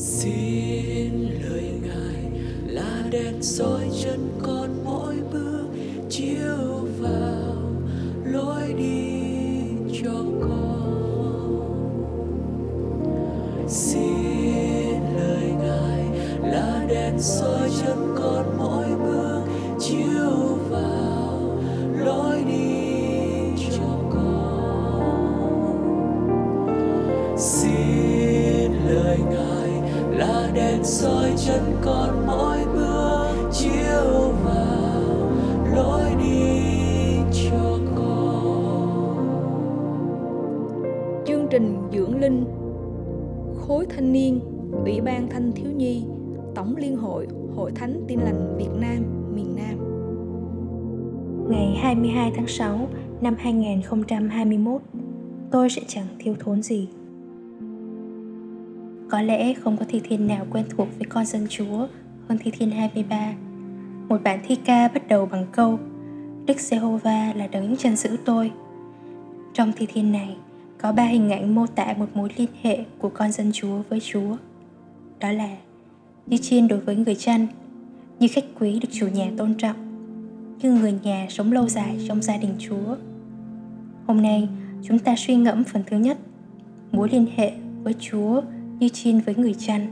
xin lời ngài là đèn soi chân con mỗi bước chiếu vào lối đi cho con. Xin lời ngài là đèn soi chân con mỗi đình dưỡng linh khối thanh niên ủy ban thanh thiếu nhi tổng liên hội hội thánh tin lành việt nam miền nam Ngày 22 tháng 6 năm 2021, tôi sẽ chẳng thiếu thốn gì. Có lẽ không có thi thiên nào quen thuộc với con dân Chúa hơn thi thiên 23. Một bản thi ca bắt đầu bằng câu Đức Giê-hô-va là đấng chân giữ tôi. Trong thi thiên này có ba hình ảnh mô tả một mối liên hệ của con dân Chúa với Chúa. Đó là như chiên đối với người chăn, như khách quý được chủ nhà tôn trọng, như người nhà sống lâu dài trong gia đình Chúa. Hôm nay, chúng ta suy ngẫm phần thứ nhất, mối liên hệ với Chúa như chiên với người chăn.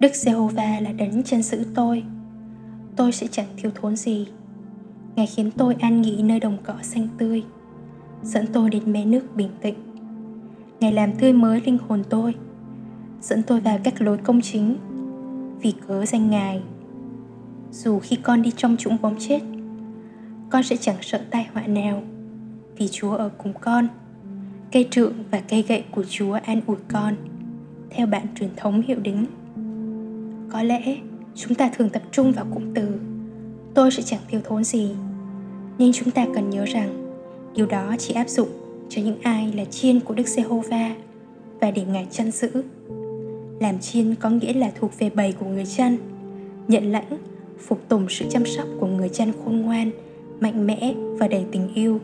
Đức Giê-hô-va là đấng chân giữ tôi. Tôi sẽ chẳng thiếu thốn gì. Ngài khiến tôi an nghỉ nơi đồng cỏ xanh tươi, dẫn tôi đến mé nước bình tĩnh. ngày làm tươi mới linh hồn tôi, dẫn tôi vào các lối công chính vì cớ danh Ngài. Dù khi con đi trong trũng bóng chết, con sẽ chẳng sợ tai họa nào vì Chúa ở cùng con. Cây trượng và cây gậy của Chúa an ủi con theo bản truyền thống hiệu đính. Có lẽ chúng ta thường tập trung vào cụm từ tôi sẽ chẳng thiếu thốn gì. Nhưng chúng ta cần nhớ rằng điều đó chỉ áp dụng cho những ai là chiên của Đức Giê-hô-va và để Ngài chăn giữ. Làm chiên có nghĩa là thuộc về bầy của người chăn, nhận lãnh, phục tùng sự chăm sóc của người chăn khôn ngoan, mạnh mẽ và đầy tình yêu.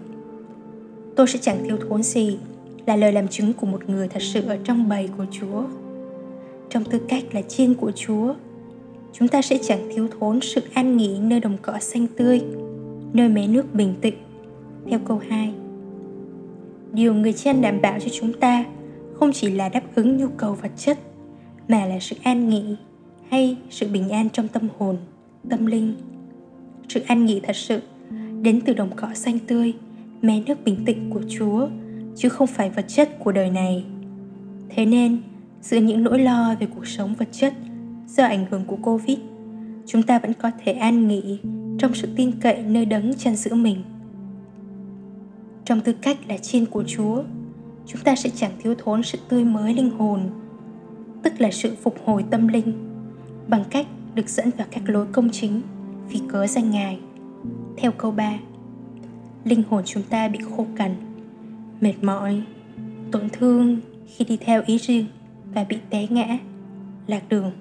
Tôi sẽ chẳng thiếu thốn gì là lời làm chứng của một người thật sự ở trong bầy của Chúa. Trong tư cách là chiên của Chúa, chúng ta sẽ chẳng thiếu thốn sự an nghỉ nơi đồng cỏ xanh tươi, nơi mé nước bình tĩnh. Theo câu 2. Điều người trên đảm bảo cho chúng ta không chỉ là đáp ứng nhu cầu vật chất mà là sự an nghỉ hay sự bình an trong tâm hồn, tâm linh. Sự an nghỉ thật sự đến từ đồng cỏ xanh tươi, mé nước bình tĩnh của Chúa, chứ không phải vật chất của đời này. Thế nên, giữa những nỗi lo về cuộc sống vật chất do ảnh hưởng của Covid, chúng ta vẫn có thể an nghỉ trong sự tin cậy nơi đấng chăn giữ mình. Trong tư cách là chiên của Chúa, chúng ta sẽ chẳng thiếu thốn sự tươi mới linh hồn, tức là sự phục hồi tâm linh, bằng cách được dẫn vào các lối công chính vì cớ danh Ngài. Theo câu 3, linh hồn chúng ta bị khô cằn, mệt mỏi, tổn thương khi đi theo ý riêng và bị té ngã, lạc đường.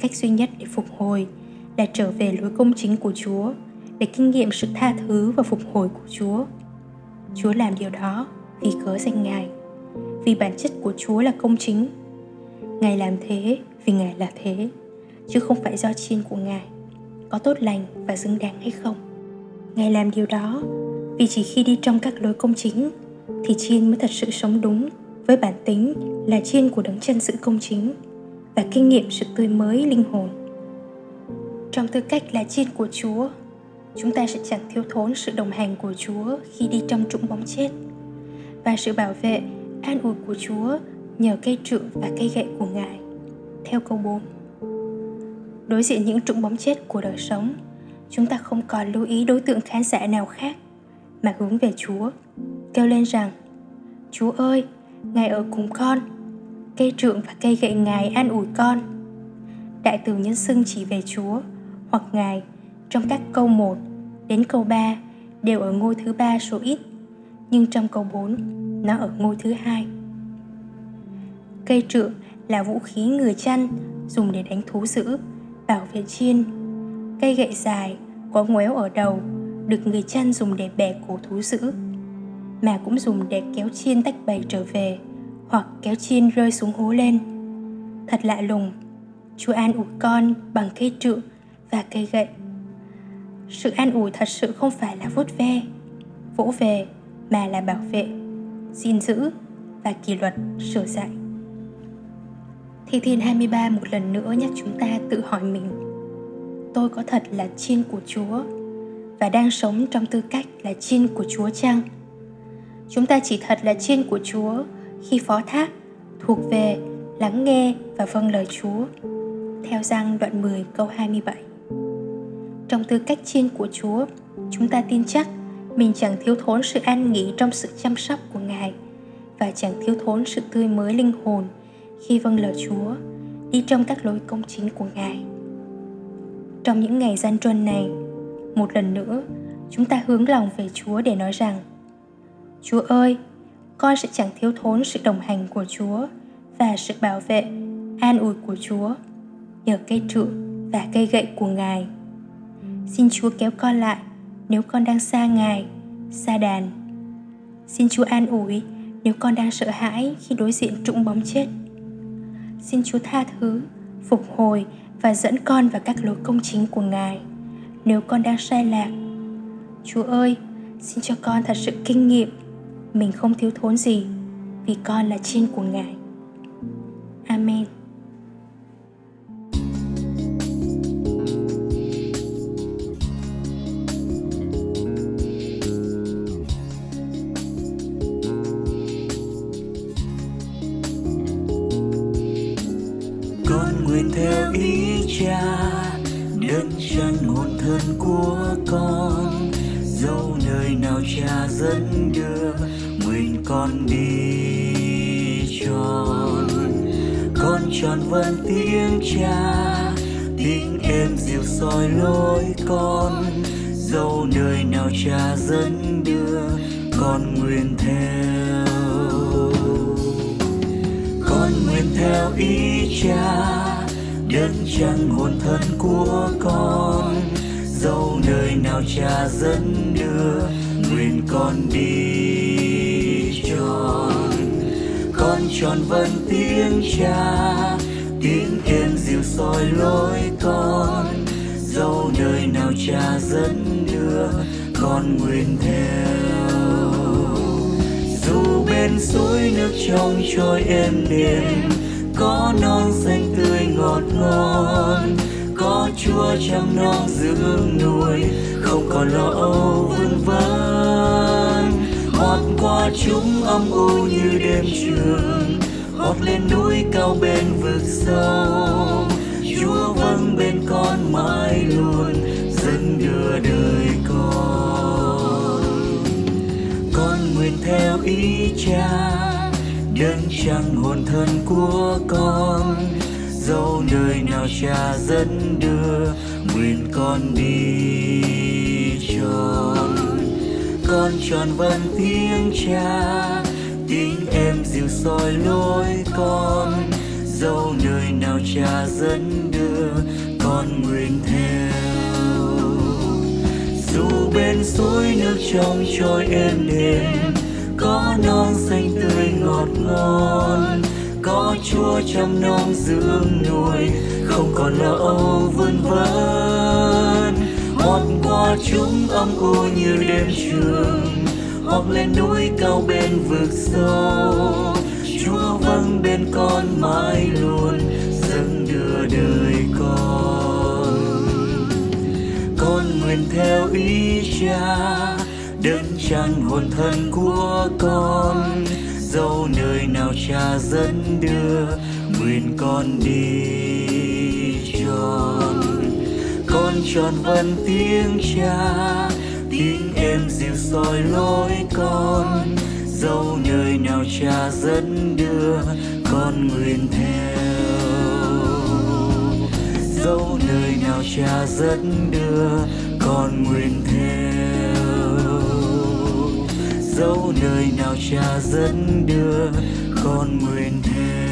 Cách duy nhất để phục hồi là trở về lối công chính của Chúa để kinh nghiệm sự tha thứ và phục hồi của Chúa. Chúa làm điều đó vì cớ danh Ngài, vì bản chất của Chúa là công chính. Ngài làm thế vì Ngài là thế, chứ không phải do chiên của Ngài có tốt lành và xứng đáng hay không. Ngài làm điều đó vì chỉ khi đi trong các lối công chính thì chiên mới thật sự sống đúng với bản tính là chiên của đấng chân sự công chính và kinh nghiệm sự tươi mới linh hồn. Trong tư cách là chiên của Chúa, chúng ta sẽ chẳng thiếu thốn sự đồng hành của Chúa khi đi trong trũng bóng chết và sự bảo vệ, an ủi của Chúa nhờ cây trượng và cây gậy của Ngài. Theo câu 4 Đối diện những trũng bóng chết của đời sống, chúng ta không còn lưu ý đối tượng khán giả nào khác mà hướng về Chúa, kêu lên rằng Chúa ơi, Ngài ở cùng con, cây trượng và cây gậy Ngài an ủi con. Đại từ nhân xưng chỉ về Chúa hoặc Ngài trong các câu 1 đến câu 3 đều ở ngôi thứ ba số ít, nhưng trong câu 4 nó ở ngôi thứ hai. Cây trượng là vũ khí người chăn dùng để đánh thú dữ, bảo vệ chiên. Cây gậy dài có ngoéo ở đầu được người chăn dùng để bẻ cổ thú dữ mà cũng dùng để kéo chiên tách bầy trở về hoặc kéo chiên rơi xuống hố lên thật lạ lùng chúa an ủi con bằng cây trượng và cây gậy sự an ủi thật sự không phải là vuốt ve vỗ về mà là bảo vệ gìn giữ và kỷ luật sửa dạy Thi Thiên 23 một lần nữa nhắc chúng ta tự hỏi mình Tôi có thật là chiên của Chúa và đang sống trong tư cách là chiên của Chúa chăng? Chúng ta chỉ thật là chiên của Chúa khi phó thác, thuộc về, lắng nghe và vâng lời Chúa. Theo răng đoạn 10 câu 27 trong tư cách chiên của Chúa, chúng ta tin chắc mình chẳng thiếu thốn sự an nghỉ trong sự chăm sóc của Ngài và chẳng thiếu thốn sự tươi mới linh hồn khi vâng lời Chúa, đi trong các lối công chính của Ngài. Trong những ngày gian truân này, một lần nữa, chúng ta hướng lòng về Chúa để nói rằng Chúa ơi, con sẽ chẳng thiếu thốn sự đồng hành của Chúa và sự bảo vệ, an ủi của Chúa nhờ cây trụ và cây gậy của Ngài. Xin Chúa kéo con lại nếu con đang xa Ngài, xa đàn. Xin Chúa an ủi nếu con đang sợ hãi khi đối diện trũng bóng chết. Xin Chúa tha thứ, phục hồi và dẫn con vào các lối công chính của Ngài nếu con đang sai lạc. Chúa ơi, xin cho con thật sự kinh nghiệm mình không thiếu thốn gì vì con là chiên của Ngài. Amen. Hồn thân của con, dẫu nơi nào cha dẫn đưa, nguyện con đi tròn. Con tròn vẫn tiếng cha tiếng em dịu soi lối con, dẫu nơi nào cha dẫn đưa, con nguyện theo. Con nguyện theo ý cha đơn chẳng hồn thân của con dẫu nơi nào cha dẫn đưa, nguyện con đi tròn. Con tròn vẫn tiếng cha, tiếng em dịu soi lối con. Dẫu nơi nào cha dẫn đưa, con nguyện theo. Dù bên suối nước trong trôi êm đềm, có non xanh tươi ngọt ngon chúa chăm non dưỡng nuôi không còn lo âu vương vấn hót qua chúng âm u như đêm trường, hót lên núi cao bên vực sâu. Chúa vâng bên con mãi luôn dẫn đưa đời con. Con nguyện theo ý cha, đấng chẳng hồn thân của con dẫu nơi nào cha dẫn đưa nguyện con đi tròn. Con tròn vẫn tiếng cha tiếng em dịu soi lối con. Dẫu nơi nào cha dẫn đưa con nguyện theo. Dù bên suối nước trong trôi êm đềm, có non xanh tươi ngọt ngon có chúa chăm nom dưỡng nuôi không còn lo âu vươn vấn hót qua chúng âm u như đêm trường hoặc lên núi cao bên vực sâu. Chúa vâng bên con mãi luôn dẫn đưa đời con. Con nguyện theo ý cha, đơn chẳng hồn thân của con dẫu nơi nào cha dẫn đưa, nguyện con đi tròn. Con tròn vân tiếng cha, tiếng em dịu soi lối con. Dẫu nơi nào cha dẫn đưa, con nguyện theo. Dẫu nơi nào cha dẫn đưa, con nguyện theo dấu nơi nào cha dẫn đưa con nguyện thề